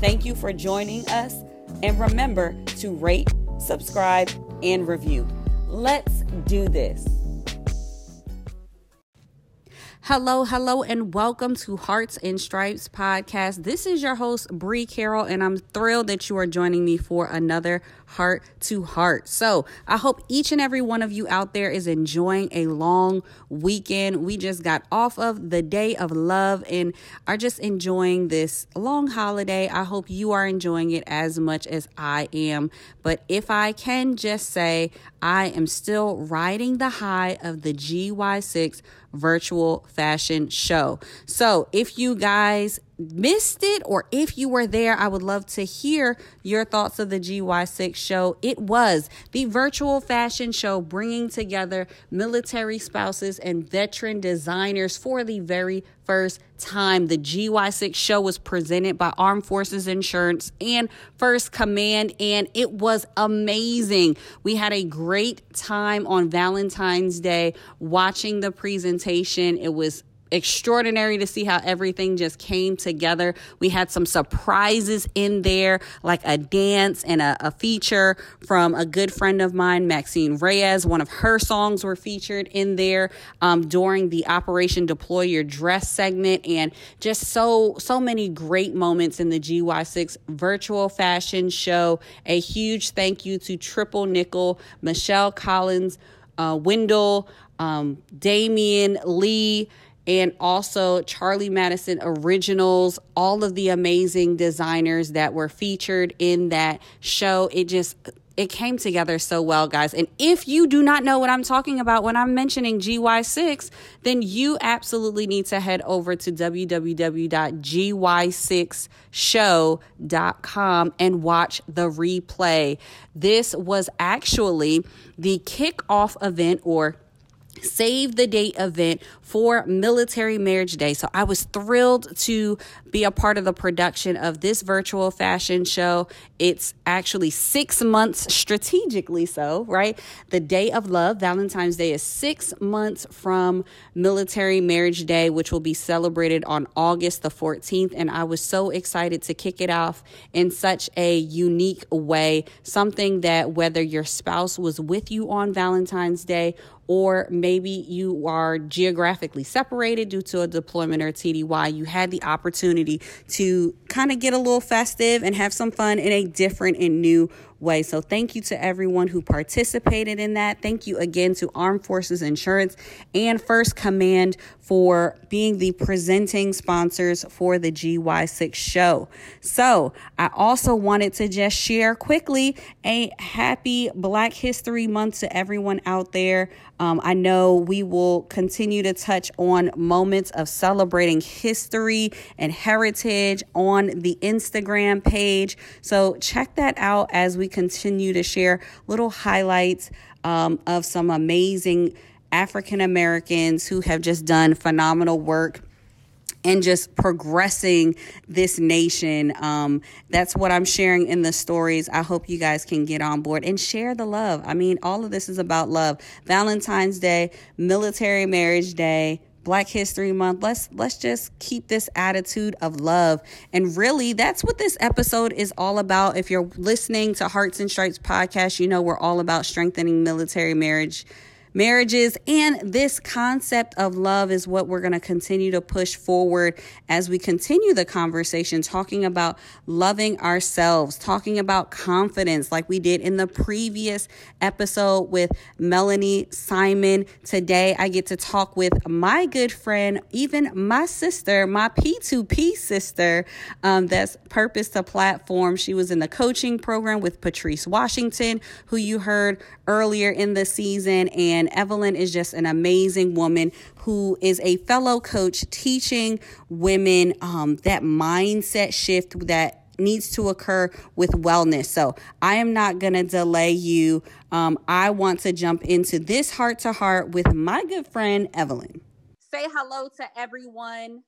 Thank you for joining us, and remember to rate, subscribe, and review. Let's do this. Hello, hello, and welcome to Hearts and Stripes podcast. This is your host, Bree Carroll, and I'm thrilled that you are joining me for another Heart to Heart. So, I hope each and every one of you out there is enjoying a long weekend. We just got off of the day of love and are just enjoying this long holiday. I hope you are enjoying it as much as I am. But if I can just say, I am still riding the high of the GY6 virtual fashion show. So, if you guys missed it or if you were there, I would love to hear your thoughts of the GY6 show. It was the virtual fashion show bringing together military spouses and veteran designers for the very first time. The GY6 show was presented by Armed Forces Insurance and First Command, and it was amazing. We had a great time on Valentine's Day watching the presentation. It was extraordinary to see how everything just came together. We had some surprises in there, like a dance and a, a, feature from a good friend of mine, Maxine Reyes. One of her songs were featured in there um, during the Operation Deploy Your Dress segment, and just so so many great moments in the GY6 virtual fashion show. A huge thank you to Triple Nickel, Michelle Collins, uh, Wendell, um, Damian Lee and also Charlie Madison Originals, all of the amazing designers that were featured in that show. It just it came together so well, guys. And if you do not know what I'm talking about when I'm mentioning GY6, then you absolutely need to head over to www.gy6show.com and watch the replay. This was actually the kickoff event or Save the Date event for Military Marriage Day. So I was thrilled to be a part of the production of this virtual fashion show. It's actually six months strategically so, right? The Day of Love, Valentine's Day, is six months from Military Marriage Day, which will be celebrated on August the 14th. And I was so excited to kick it off in such a unique way. Something that whether your spouse was with you on Valentine's Day or maybe you are geographically separated due to a deployment or TDY, you had the opportunity to kind of get a little festive and have some fun in a different and new way. So thank you to everyone who participated in that. Thank you again to Armed Forces Insurance and First Command for being the presenting sponsors for the GY6 show. So I also wanted to just share quickly a happy Black History Month to everyone out there. Um, I know we will continue to touch on moments of celebrating history and heritage on the Instagram page. So check that out as we we continue to share little highlights um, of some amazing African Americans who have just done phenomenal work and just progressing this nation. Um, that's what I'm sharing in the stories. I hope you guys can get on board and share the love. I mean, all of this is about love. Valentine's Day, Military Marriage Day, Black History Month. Let's let's just keep this attitude of love. And really, that's what this episode is all about. If you're listening to Hearts and Stripes podcast, you know we're all about strengthening military marriage marriages. And this concept of love is what we're going to continue to push forward as we continue the conversation, talking about loving ourselves, talking about confidence, like we did in the previous episode with Melanie Simon. Today, I get to talk with my good friend, even my sister, my P2P sister, um, that's Purpose to Platform. She was in the coaching program with Patrice Washington, who you heard earlier in the season. And and Evelyn is just an amazing woman who is a fellow coach teaching women um, that mindset shift that needs to occur with wellness. So I am not going to delay you. Um, I want to jump into this heart to heart with my good friend, Evelyn. Say hello to everyone.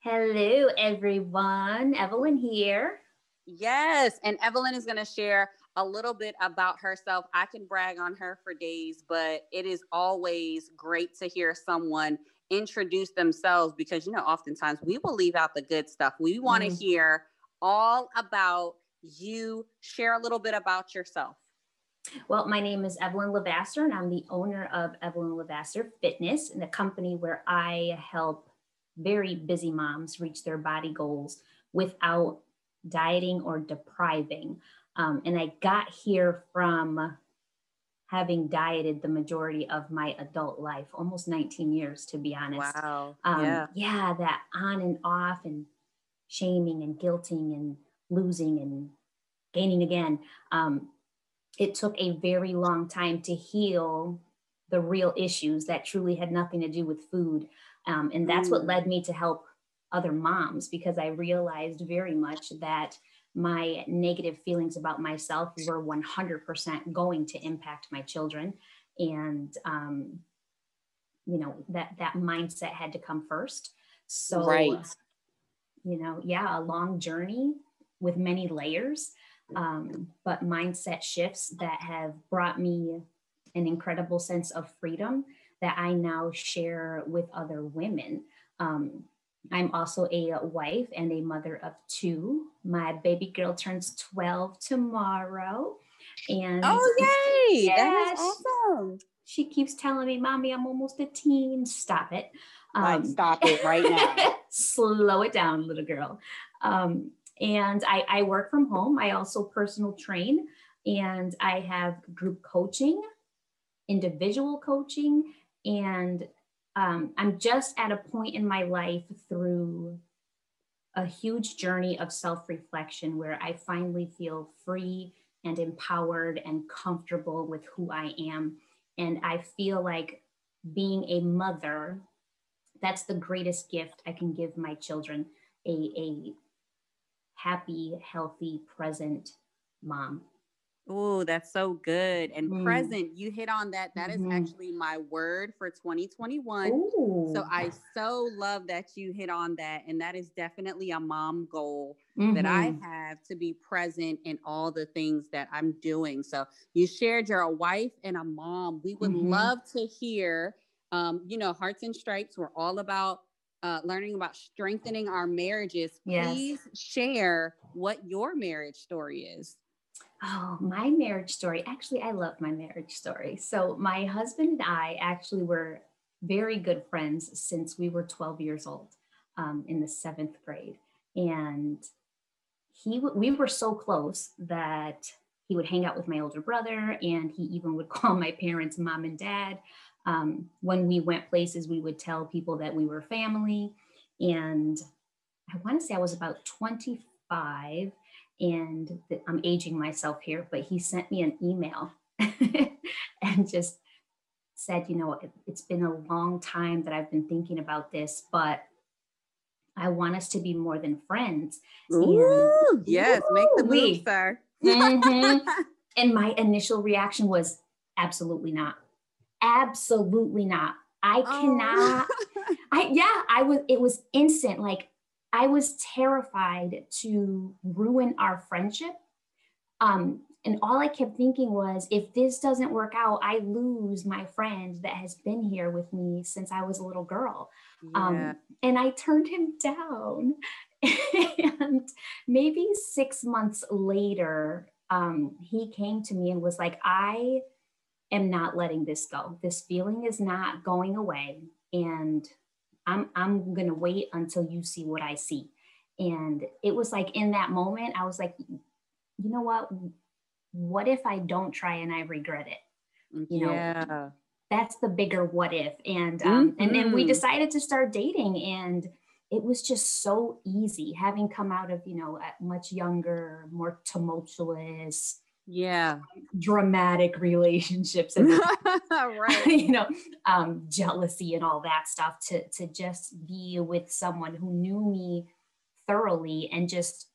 Hello, everyone. Evelyn here. Yes. And Evelyn is going to share a little bit about herself. I can brag on her for days, but it is always great to hear someone introduce themselves because, you know, oftentimes we will leave out the good stuff. We want to mm. hear all about you. Share a little bit about yourself. Well, my name is Evelyn Lavasser, and I'm the owner of Evelyn Lavasser Fitness, and a company where I help very busy moms reach their body goals without dieting or depriving. Um, and I got here from having dieted the majority of my adult life, almost 19 years, to be honest. Wow. Um, yeah. yeah, that on and off and shaming and guilting and losing and gaining again. Um, it took a very long time to heal the real issues that truly had nothing to do with food. Um, and that's mm. what led me to help other moms because I realized very much that my negative feelings about myself were 100% going to impact my children. And, um, you know, that, that mindset had to come first. So, right. you know, yeah, a long journey with many layers, um, but mindset shifts that have brought me an incredible sense of freedom that I now share with other women. Um, I'm also a wife and a mother of two. My baby girl turns 12 tomorrow. And oh, yay! Yeah, that is awesome. She keeps telling me, Mommy, I'm almost a teen. Stop it. Um, stop it right now. slow it down, little girl. Um, and I, I work from home. I also personal train and I have group coaching, individual coaching, and um, I'm just at a point in my life through a huge journey of self reflection where I finally feel free and empowered and comfortable with who I am. And I feel like being a mother, that's the greatest gift I can give my children a, a happy, healthy, present mom. Oh, that's so good. And mm. present, you hit on that. That mm-hmm. is actually my word for 2021. Ooh. So I so love that you hit on that. And that is definitely a mom goal mm-hmm. that I mm-hmm. have to be present in all the things that I'm doing. So you shared you're a wife and a mom. We would mm-hmm. love to hear, um, you know, Hearts and Stripes. We're all about uh, learning about strengthening our marriages. Please yes. share what your marriage story is. Oh, my marriage story. Actually, I love my marriage story. So, my husband and I actually were very good friends since we were 12 years old um, in the seventh grade. And he, we were so close that he would hang out with my older brother and he even would call my parents mom and dad. Um, when we went places, we would tell people that we were family. And I want to say I was about 25 and I'm aging myself here, but he sent me an email and just said, you know, it, has been a long time that I've been thinking about this, but I want us to be more than friends. Ooh, and, yes, make the move, sir. mm-hmm. And my initial reaction was absolutely not. Absolutely not. I oh. cannot. Oh. I yeah, I was it was instant like I was terrified to ruin our friendship. Um, and all I kept thinking was, if this doesn't work out, I lose my friend that has been here with me since I was a little girl. Um, yeah. Um, and I turned him down. and maybe six months later, um, he came to me and was like, I am not letting this go. This feeling is not going away. And I'm I'm gonna wait until you see what I see. And it was like in that moment, I was like, you know what? What if I don't try and I regret it? You know, yeah. that's the bigger what if. And um, mm-hmm. and then we mm-hmm. decided to start dating and it was just so easy having come out of, you know, at much younger, more tumultuous, yeah dramatic relationships and right you know um, jealousy and all that stuff to to just be with someone who knew me thoroughly and just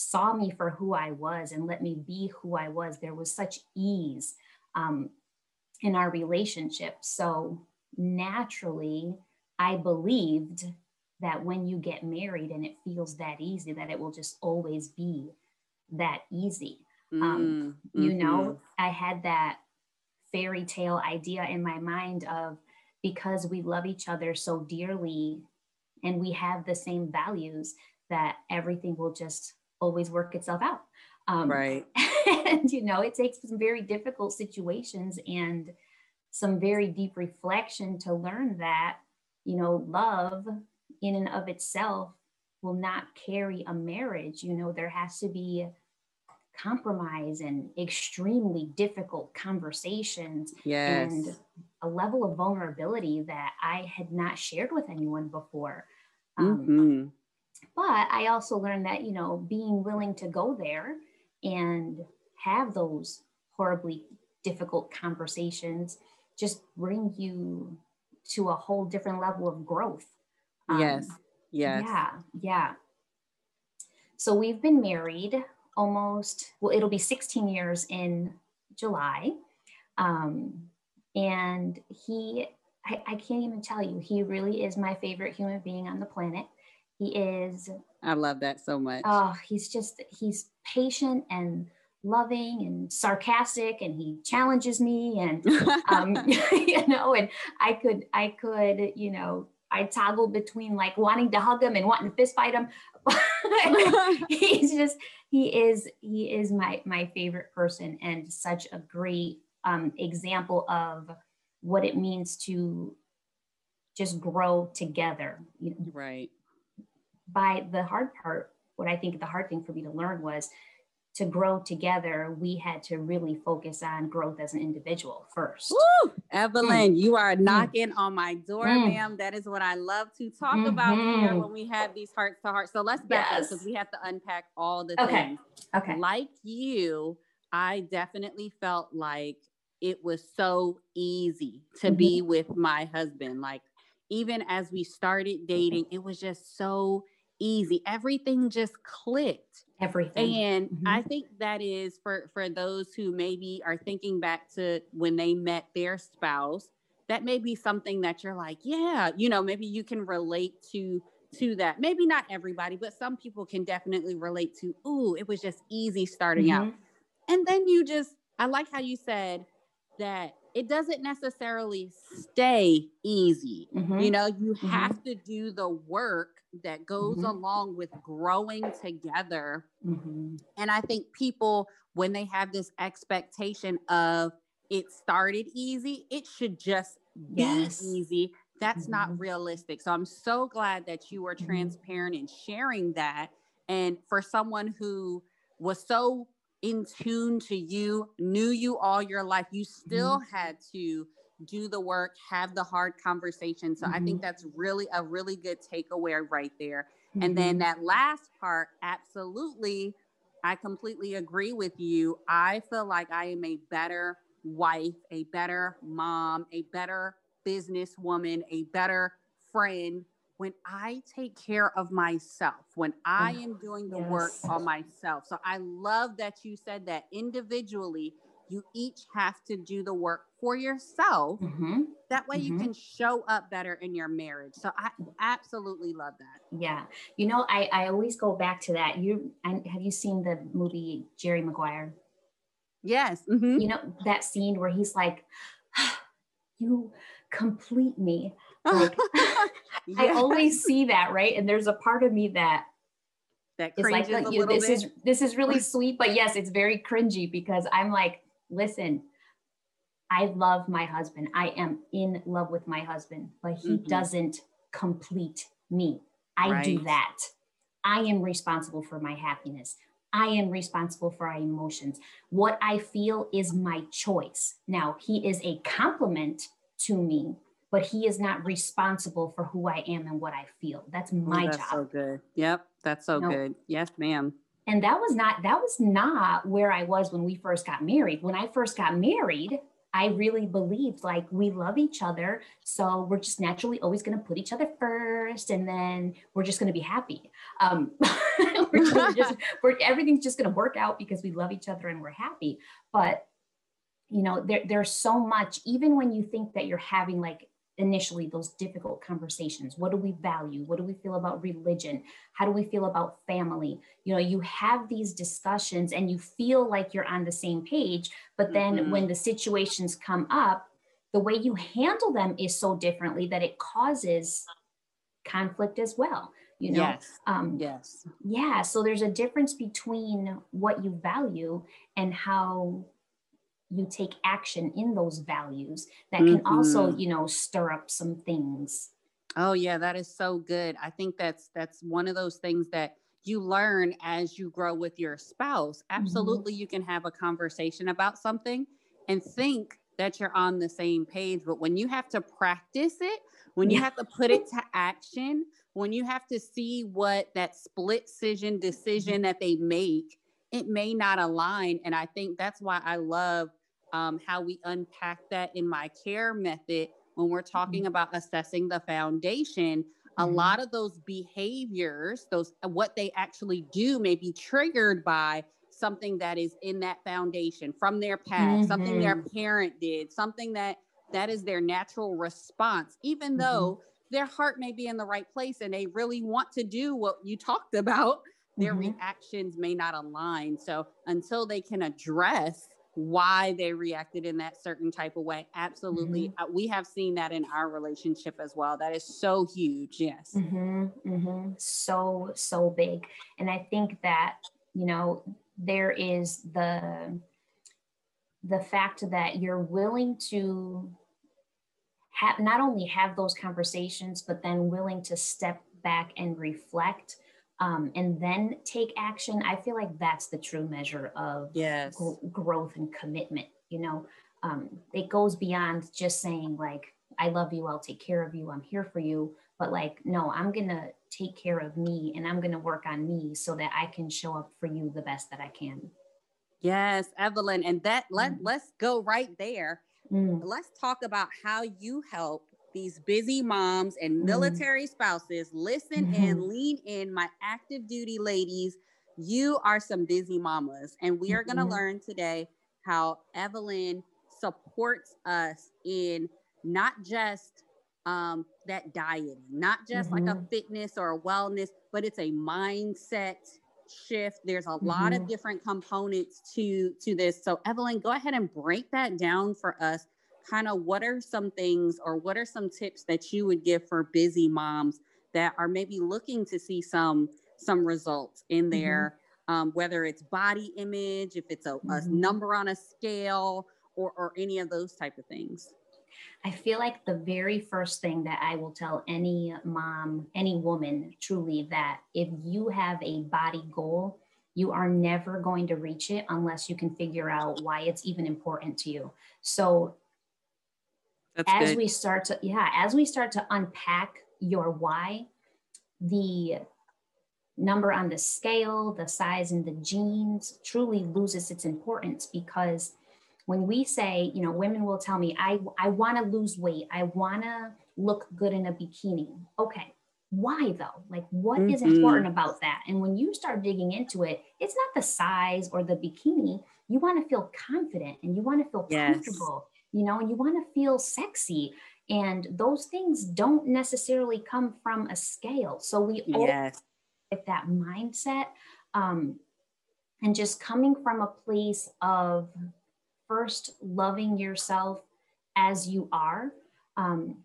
saw me for who I was and let me be who I was. There was such ease um, in our relationship. So naturally, I believed that when you get married and it feels that easy, that it will just always be that easy. Um, mm-hmm. You know, mm-hmm. I had that fairy tale idea in my mind of because we love each other so dearly and we have the same values that everything will just always work itself out. Um, right. And, you know, it takes some very difficult situations and some very deep reflection to learn that, you know, love in and of itself will not carry a marriage. You know, there has to be compromise and extremely difficult conversations yes. and a level of vulnerability that I had not shared with anyone before. Um, mm-hmm. But I also learned that, you know, being willing to go there and have those horribly difficult conversations just bring you to a whole different level of growth. Um, yes. Yes. Yeah. Yeah. So we've been married almost, well, it'll be 16 years in July. Um, and he, I, I can't even tell you, he really is my favorite human being on the planet. He is. I love that so much. Oh, he's just, he's patient and loving and sarcastic and he challenges me and um, you know and i could i could you know i toggle between like wanting to hug him and wanting to fist fight him he's just he is he is my my favorite person and such a great um, example of what it means to just grow together you know, right. By the hard part what i think the hard thing for me to learn was to grow together, we had to really focus on growth as an individual first. Woo! Evelyn, mm. you are mm. knocking mm. on my door, mm. ma'am. That is what I love to talk mm-hmm. about here when we have these hearts to heart. So let's back yes. because we have to unpack all the okay. things. Okay. Like you, I definitely felt like it was so easy to mm-hmm. be with my husband. Like even as we started dating, it was just so easy. Everything just clicked. Everything. And mm-hmm. I think that is for for those who maybe are thinking back to when they met their spouse, that may be something that you're like, yeah, you know, maybe you can relate to to that. Maybe not everybody, but some people can definitely relate to, ooh, it was just easy starting mm-hmm. out. And then you just I like how you said that it doesn't necessarily stay easy. Mm-hmm. You know, you mm-hmm. have to do the work that goes mm-hmm. along with growing together. Mm-hmm. And I think people, when they have this expectation of it started easy, it should just yes. be easy. That's mm-hmm. not realistic. So I'm so glad that you were mm-hmm. transparent in sharing that. And for someone who was so in tune to you, knew you all your life, you still mm-hmm. had to do the work, have the hard conversation. So mm-hmm. I think mm-hmm. that's really a really good takeaway right there. Mm-hmm. And then mm-hmm. that last part, absolutely, I completely agree with you. I feel like I am a better wife, a better mom, a better businesswoman, a better friend when I take care of myself, when I am doing the yes. work on myself. So I love that you said that individually, you each have to do the work for yourself. Mm-hmm. That way mm-hmm. you can show up better in your marriage. So I absolutely love that. Yeah. You know, I, I always go back to that. You have you seen the movie Jerry Maguire? Yes. Mm-hmm. You know, that scene where he's like, you complete me. Like, yes. I always see that, right? And there's a part of me that that is like, like you, this bit. is this is really sweet, but yes, it's very cringy because I'm like, listen, I love my husband. I am in love with my husband, but he mm-hmm. doesn't complete me. I right. do that. I am responsible for my happiness. I am responsible for our emotions. What I feel is my choice. Now, he is a compliment to me, but he is not responsible for who I am and what I feel. That's my oh, that's job. so good. Yep, that's so good. Yes, ma'am. And that was not that was not where I was when we first got married. When I first got married, I really believed like we love each other. So we're just naturally always going to put each other first and then we're just going to be happy. Um, we're just, we're, everything's just going to work out because we love each other and we're happy. But you know, there, there's so much, even when you think that you're having like initially those difficult conversations. What do we value? What do we feel about religion? How do we feel about family? You know, you have these discussions and you feel like you're on the same page, but then mm-hmm. when the situations come up, the way you handle them is so differently that it causes conflict as well you know yes um yes yeah so there's a difference between what you value and how you take action in those values that can mm-hmm. also you know stir up some things oh yeah that is so good i think that's that's one of those things that you learn as you grow with your spouse mm-hmm. absolutely mm-hmm. you can have a conversation about something and think that you're on the same page but when you have to practice it when you have to put it to action when you have to see what that split decision decision that they make it may not align and i think that's why i love um, how we unpack that in my care method when we're talking mm-hmm. about assessing the foundation a mm-hmm. lot of those behaviors those uh, what they actually do may be triggered by something that is in that foundation from their past mm-hmm. something their mm-hmm. parent did something that that is their natural response even mm-hmm. though their heart may be in the right place and they really want to do what you talked about their mm-hmm. reactions may not align so until they can address why they reacted in that certain type of way. Absolutely. Mm-hmm. Uh, we have seen that in our relationship as well. That is so huge. Yes. Mm-hmm, mm-hmm. So, so big. And I think that, you know, there is the, the fact that you're willing to have not only have those conversations, but then willing to step back and reflect um, and then take action, I feel like that's the true measure of yes. gr- growth and commitment. You know, um, it goes beyond just saying like, I love you, I'll take care of you, I'm here for you. But like, no, I'm gonna take care of me and I'm gonna work on me so that I can show up for you the best that I can. Yes, Evelyn. And that let, mm. let's go right there. Mm. Let's talk about how you help these busy moms and mm-hmm. military mm. spouses, listen mm-hmm. and lean in, my active duty ladies. You are some busy mamas, and we are going to mm-hmm. learn today how Evelyn supports us in not just um, that dieting, not just like a mm-hmm. fitness or a wellness, but it's a mindset shift. There's a lot of mm-hmm. different components to to this. So Evelyn, go ahead and break that down for us kind of what are some things or what are some tips that you would give for busy moms that are maybe looking to see some some results in mm-hmm. their mm-hmm. um, whether it's body image if it's a, mm-hmm. a number on a scale or or any of those type of things I feel like the very first thing that I will tell any mom, any woman truly, that if you have a body goal, you are never going to reach it unless you can figure out why it's even important to you. So that's as good. we start to yeah as we start to unpack your why the number on the scale the size and the jeans truly loses its importance because when we say you know women will tell me i i want to lose weight i want to look good in a bikini okay why though like what mm-hmm. is important about that and when you start digging into it it's not the size or the bikini you want to feel confident and you want to feel yes. comfortable you know, and you want to feel sexy. And those things don't necessarily come from a scale. So we yes. with that mindset um, and just coming from a place of first loving yourself as you are, um,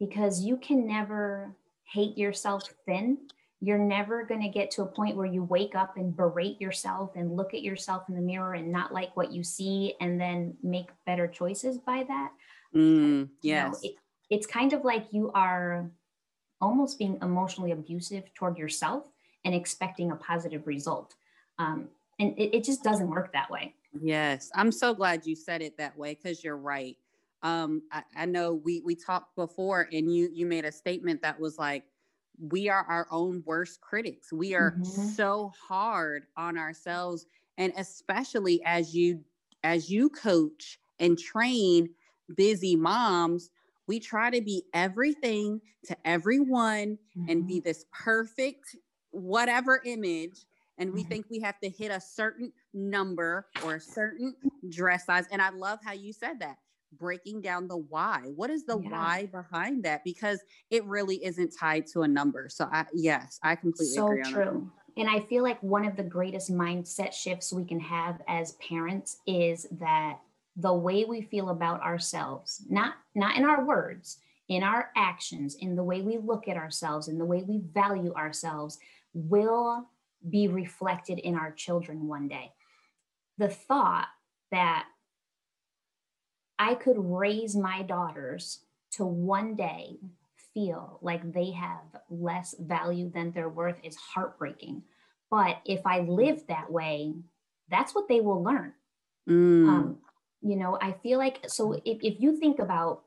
because you can never hate yourself thin you're never going to get to a point where you wake up and berate yourself and look at yourself in the mirror and not like what you see and then make better choices by that. Mm, yes. You know, it, it's kind of like you are almost being emotionally abusive toward yourself and expecting a positive result. Um, and it, it just doesn't work that way. Yes. I'm so glad you said it that way because you're right. Um, I, I know we we talked before and you you made a statement that was like, we are our own worst critics. We are mm-hmm. so hard on ourselves and especially as you as you coach and train busy moms, we try to be everything to everyone mm-hmm. and be mm-hmm. this perfect whatever image and we mm-hmm. think we have to hit a certain number or a certain dress size. And I love how you said that breaking down the why. What is the yeah. why behind that? Because it really isn't tied to a number. So I yes, I completely so agree. So true. And I feel like one of the greatest mindset shifts we can have as parents is that the way we feel about ourselves, not not in our words, in our actions, in the way we look at ourselves, in the way we value ourselves, will be reflected in our children one day. The thought that I could raise my daughters to one day feel like they have less value than their worth is heartbreaking. But if I live that way, that's what they will learn. Mm. Um, you know, I feel like so if, if you think about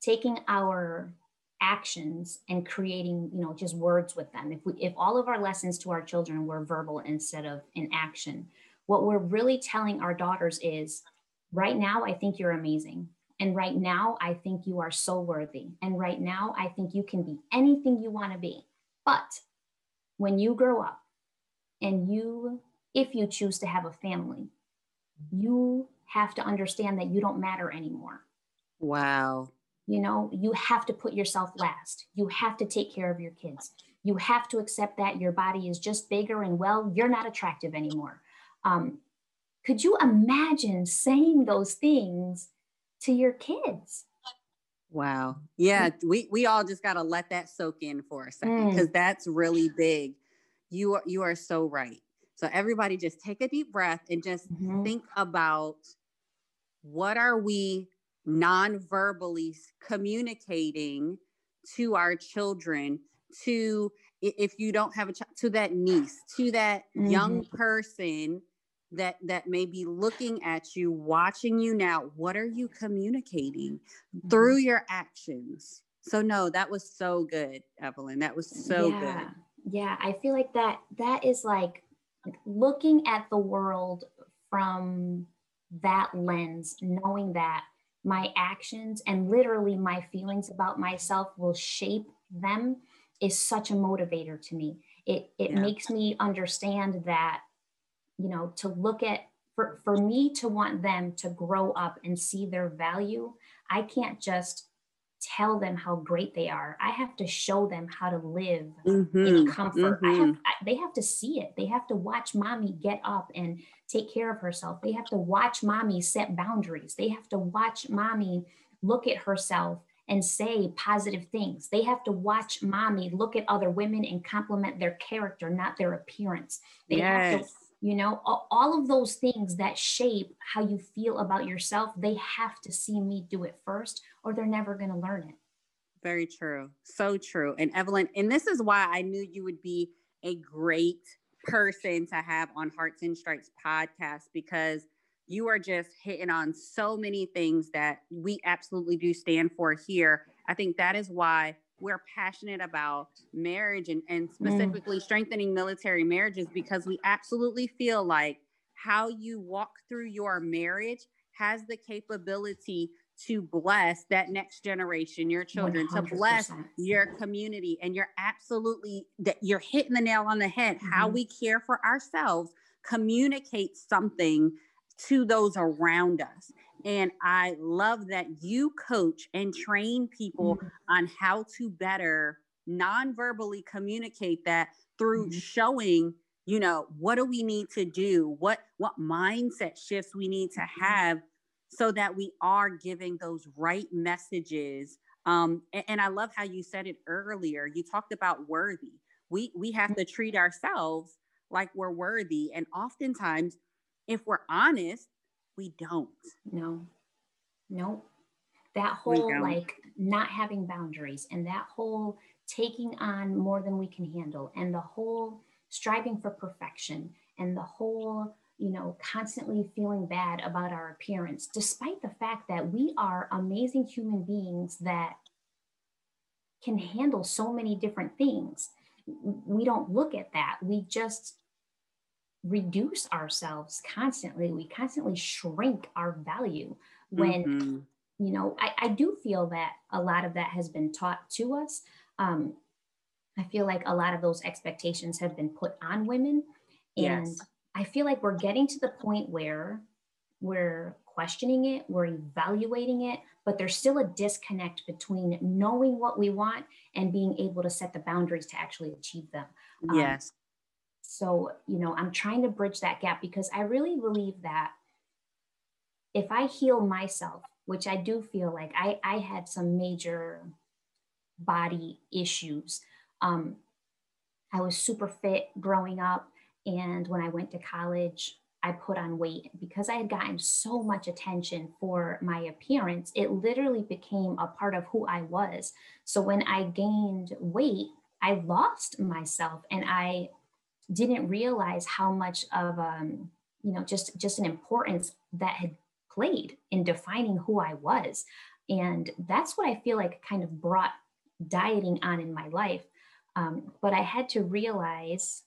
taking our actions and creating, you know, just words with them, if we if all of our lessons to our children were verbal instead of in action, what we're really telling our daughters is right now, I think you're amazing. And right now, I think you are so worthy. And right now, I think you can be anything you want to be. But when you grow up and you, if you choose to have a family, you have to understand that you don't matter anymore. Wow. You know, you have to put yourself last. You have to take care of your kids. You have to accept that your body is just bigger and well, you're not attractive anymore. Um, could you imagine saying those things to your kids? Wow. Yeah, we we all just got to let that soak in for a second because mm. that's really big. You are you are so right. So everybody just take a deep breath and just mm-hmm. think about what are we non-verbally communicating to our children to if you don't have a child to that niece to that mm-hmm. young person that that may be looking at you watching you now what are you communicating mm-hmm. through your actions so no that was so good evelyn that was so yeah. good yeah i feel like that that is like looking at the world from that lens knowing that my actions and literally my feelings about myself will shape them is such a motivator to me it it yeah. makes me understand that you know, to look at for, for me to want them to grow up and see their value, I can't just tell them how great they are. I have to show them how to live mm-hmm. in comfort. Mm-hmm. I have I, they have to see it. They have to watch mommy get up and take care of herself. They have to watch mommy set boundaries. They have to watch mommy look at herself and say positive things. They have to watch mommy look at other women and compliment their character, not their appearance. They yes. have to you know all of those things that shape how you feel about yourself they have to see me do it first or they're never going to learn it. Very true. So true. And evelyn and this is why i knew you would be a great person to have on hearts and stripes podcast because you are just hitting on so many things that we absolutely do stand for here. I think that is why we're passionate about marriage and, and mm. specifically mm. strengthening military marriages because we absolutely feel like how you walk through your marriage has the capability to bless that next generation, your children, 100%. to bless your community. And you're absolutely that you're hitting the nail on the head. Mm-hmm. How we care for ourselves communicates something to those around us. And I love that you coach and train people mm-hmm. on how to better non-verbally communicate that through mm-hmm. showing you know what do we need to do what what mindset shifts we need to mm-hmm. have so that we are giving those right messages um and, and i love how you said it earlier you talked about worthy we we have mm-hmm. to treat ourselves like we're worthy and oftentimes if we're honest we don't. No, no. That whole like not having boundaries and that whole taking on more than we can handle and the whole striving for perfection and the whole you know, constantly feeling bad about our appearance, despite the fact that we are amazing human beings that can handle so many different things. We don't look at that. We just reduce ourselves constantly. We constantly shrink our value when, mm-hmm. you know, I, I, do feel that a lot of that has been taught to us. Um, I feel like a lot of those expectations have been put on women. And Yes. I feel like we're getting to the point where we're questioning it, we're evaluating it, but there's still a disconnect between knowing what we want and being able to set the boundaries to actually achieve them. Um, Yes. So, you know, I'm trying to bridge that gap because I really believe that if I heal myself, which I do feel like I, I had some major body issues. Um, I was super fit growing up. And when I went to college, I put on weight because I had gotten so much attention for my appearance. It literally became a part of who I was. So when I gained weight, I lost myself and I didn't realize how much of um, you know just just an importance that had played in defining who I was. And that's what I feel like kind of brought dieting on in my life. Um, but I had to realize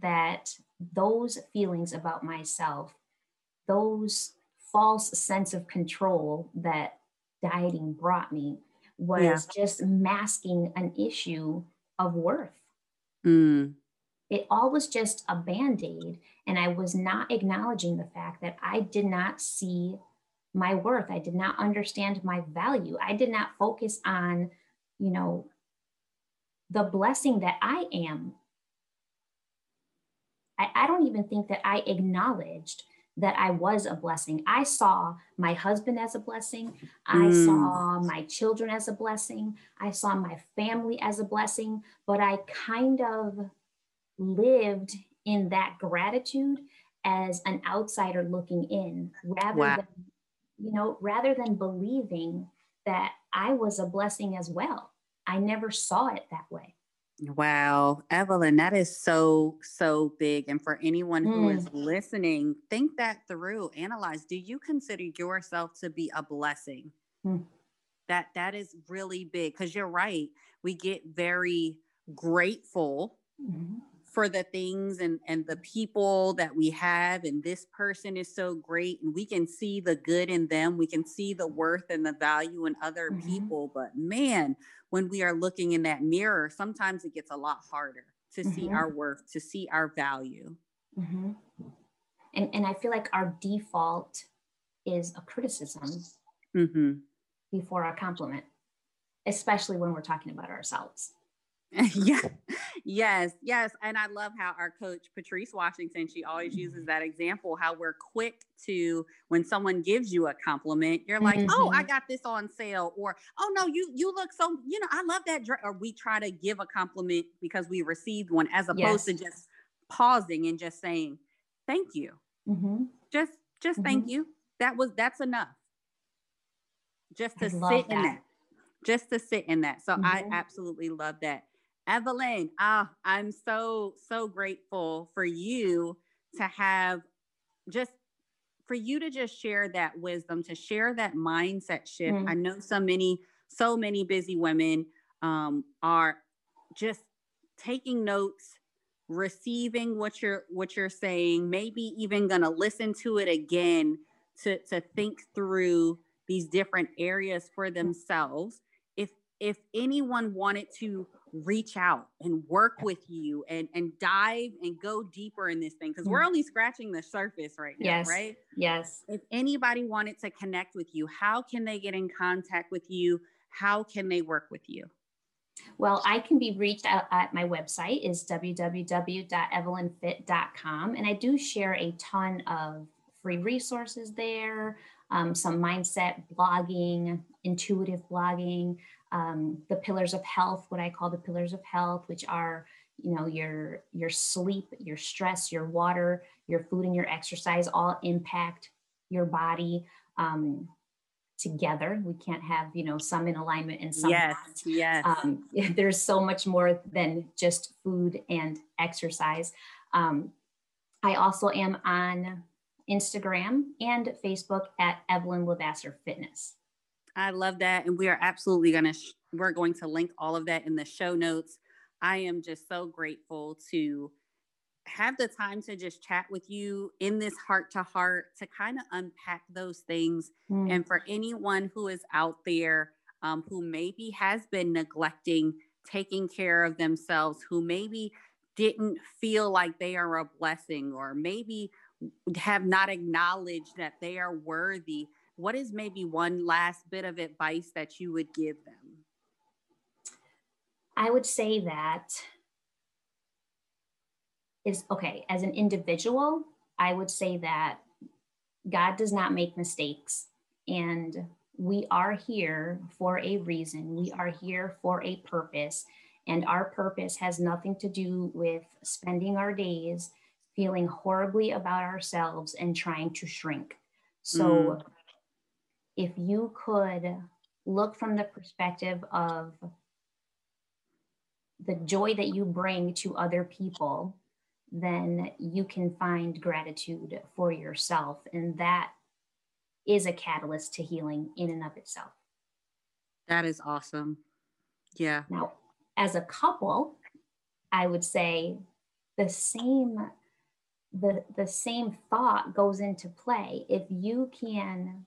that those feelings about myself, those false sense of control that dieting brought me, was Yeah. just masking an issue of worth. Mm. It all was just a band aid. And I was not acknowledging the fact that I did not see my worth. I did not understand my value. I did not focus on, you know, the blessing that I am. I, I don't even think that I acknowledged that I was a blessing. I saw my husband as a blessing. I Mm. saw my children as a blessing. I saw my family as a blessing, but I kind of lived in that gratitude as an outsider looking in rather Wow. than you know rather than believing that I was a blessing as well. I never saw it that way. Wow, Evelyn, that is so, so big. And for anyone who is listening, think that through, analyze. Do you consider yourself to be a blessing? Mm. That that is really big because you're right. We get very grateful for the things and and the people that we have and this person is so great and we can see the good in them we can see the worth and the value in other Mhm. people but man when we are looking in that mirror sometimes it gets a lot harder to see Mhm. our worth to see our value Mhm. And and I feel like our default is a criticism hmm before a compliment, especially when we're talking about ourselves. yeah. Yes yes and i love how our coach patrice washington she always uses that example how we're quick to when someone gives you a compliment you're like oh i Mhm. got this on sale or oh no you you look so you know i love that dress or we try to give a compliment because we received one as opposed to just pausing and just saying thank you. Mhm. just just thank you. That was that's enough. Just to sit love in that. that just to sit in that. So i Mhm. absolutely love that evelyn ah i'm so so grateful for you to have just for you to just share that wisdom to share that mindset shift. Mm. i know so many so many busy women um, are just taking notes receiving what you're what you're saying maybe even gonna listen to it again to to think through these different areas for themselves. If if anyone wanted to reach out and work with you and and dive and go deeper in this thing because we're Mm. only scratching the surface right now Yes. right Yes. if anybody wanted to connect with you how can they get in contact with you how can they work with you Well, I can be reached out at my website is www.evelynfit.com. And I do share a ton of free resources there, um, some mindset blogging, intuitive blogging, um, the pillars of health, what I call the pillars of health, which are you know your your sleep your stress your water your food and your exercise all impact your body um, together we can't have you know some in alignment and some yes not yes um, there's so much more than just food and exercise. Um, I also am on Instagram and Facebook at Evelyn Lavasser Fitness. I love that. And we are absolutely going to, sh- we're going to link all of that in the show notes. I am just so grateful to have the time to just chat with you in this heart to heart to kind of unpack those things. And for anyone who is out there um, who maybe has been neglecting taking care of themselves, who maybe didn't feel like they are a blessing or maybe have not acknowledged that they are worthy, what is maybe one last bit of advice that you would give them? I would say that is okay, as an individual, I would say that God does not make mistakes. And we are here for a reason. We are here for a purpose. And our purpose has nothing to do with spending our days feeling horribly about ourselves and trying to shrink. So, mm. If you could look from the perspective of the joy that you bring to other people, then you can find gratitude for yourself. And that is a catalyst to healing in and of itself. That is awesome. Yeah. Now, as a couple, I would say the same the the same thought goes into play. If you can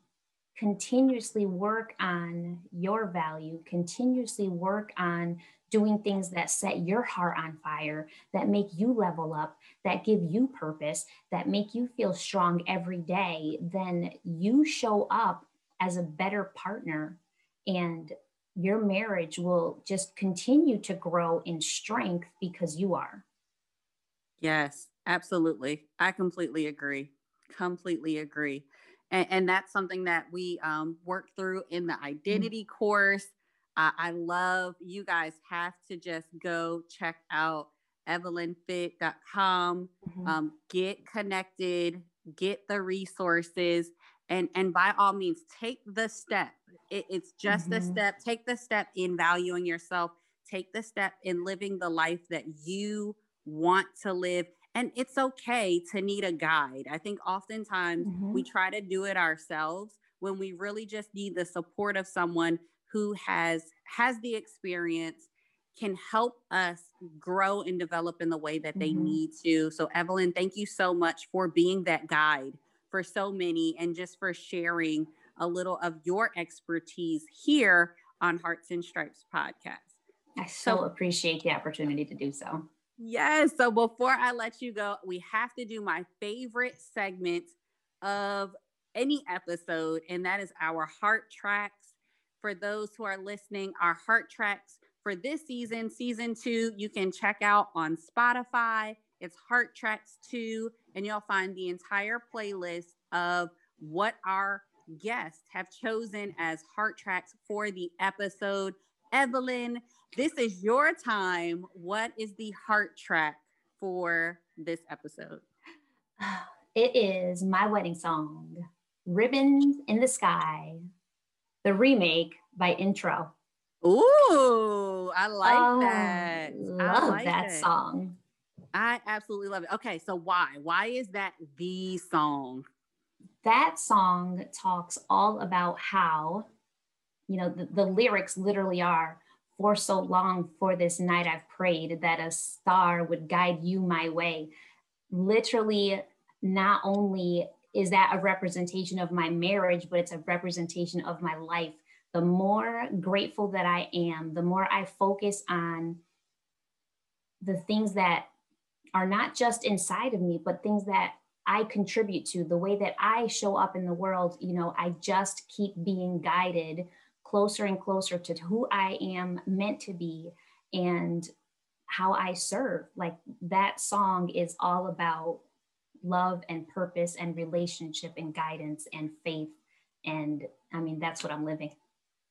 continuously work on your value, continuously work on doing things that set your heart on fire, that make you level up, that give you purpose, that make you feel strong every day, then you show up as a better partner and your marriage will just continue to grow in strength because you are. Yes, absolutely. I completely agree. Completely agree. And, and that's something that we um, work through in the identity mm-hmm. course uh, I love you guys have to just go check out evelynfit.com, mm-hmm. um, get connected, get the resources, and and by all means take the step. It, it's just mm-hmm. a step. Take the step in valuing yourself. Take the step in living the life that you want to live. And it's okay to need a guide. I think oftentimes mm-hmm. we try to do it ourselves when we really just need the support of someone who has has the experience can help us grow and develop in the way that they mm-hmm. need to. So Evelyn, thank you so much for being that guide for so many and just for sharing a little of your expertise here on Hearts and Stripes podcast. I so, so appreciate the opportunity to do so. Yes. So before I let you go, we have to do my favorite segment of any episode, and that is our heart tracks for those who are listening, our heart tracks for this season, season two, you can check out on Spotify. It's Heart Tracks 2, and you'll find the entire playlist of what our guests have chosen as heart tracks for the episode. Evelyn, this is your time. What is the heart track for this episode? It is my wedding song, Ribbons in the Sky the remake by Intro. Ooh, I like oh, that. Love like that it. song. I absolutely love it. Okay, so why? Why is that the song? That song talks all about how, you know, the, the lyrics literally are for so long for this night I've prayed that a star would guide you my way. Literally, not only is that a representation of my marriage, but it's a representation of my life. The more grateful that I am, the more I focus on the things that are not just inside of me, but things that I contribute to, the way that I show up in the world, you know, I just keep being guided closer and closer to who I am meant to be and how I serve. Like that song is all about love and purpose and relationship and guidance and faith. And I mean, that's what I'm living.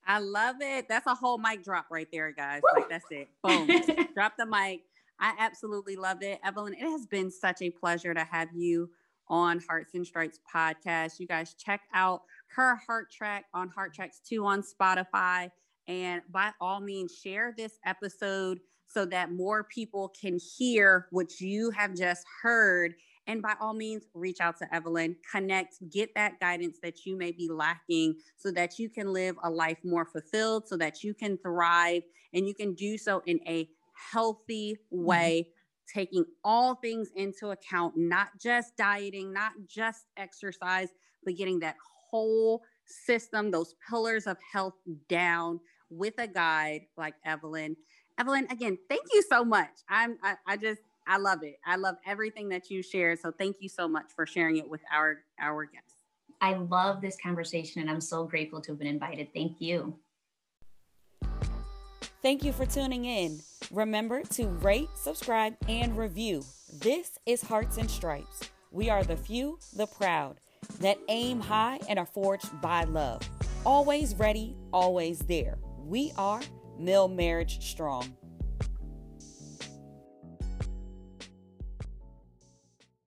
I love it. That's a whole mic drop right there, guys. Woo! Like that's it. Boom. drop the mic. I absolutely loved it. Evelyn, it has been such a pleasure to have you on Hearts and Stripes podcast. You guys check out her heart track on Heart Tracks 2 on Spotify. And by all means, share this episode so that more people can hear what you have just heard and by all means, reach out to Evelyn, connect, get that guidance that you may be lacking so that you can live a life more fulfilled, so that you can thrive and you can do so in a healthy mm-hmm. way. Mm-hmm. Taking all things into account, not just dieting, not just exercise, but getting that whole system, those pillars of health down with a guide like Evelyn. Evelyn, again, thank you so much. I'm I, I just I love it. I love everything that you shared. So thank you so much for sharing it with our our guests. I love this conversation and I'm so grateful to have been invited. Thank you. Thank you for tuning in. Remember to rate, subscribe, and review. This is Hearts and Stripes. We are the few, the proud, that aim high and are forged by love. Always ready, always there. We are Mill Marriage Strong.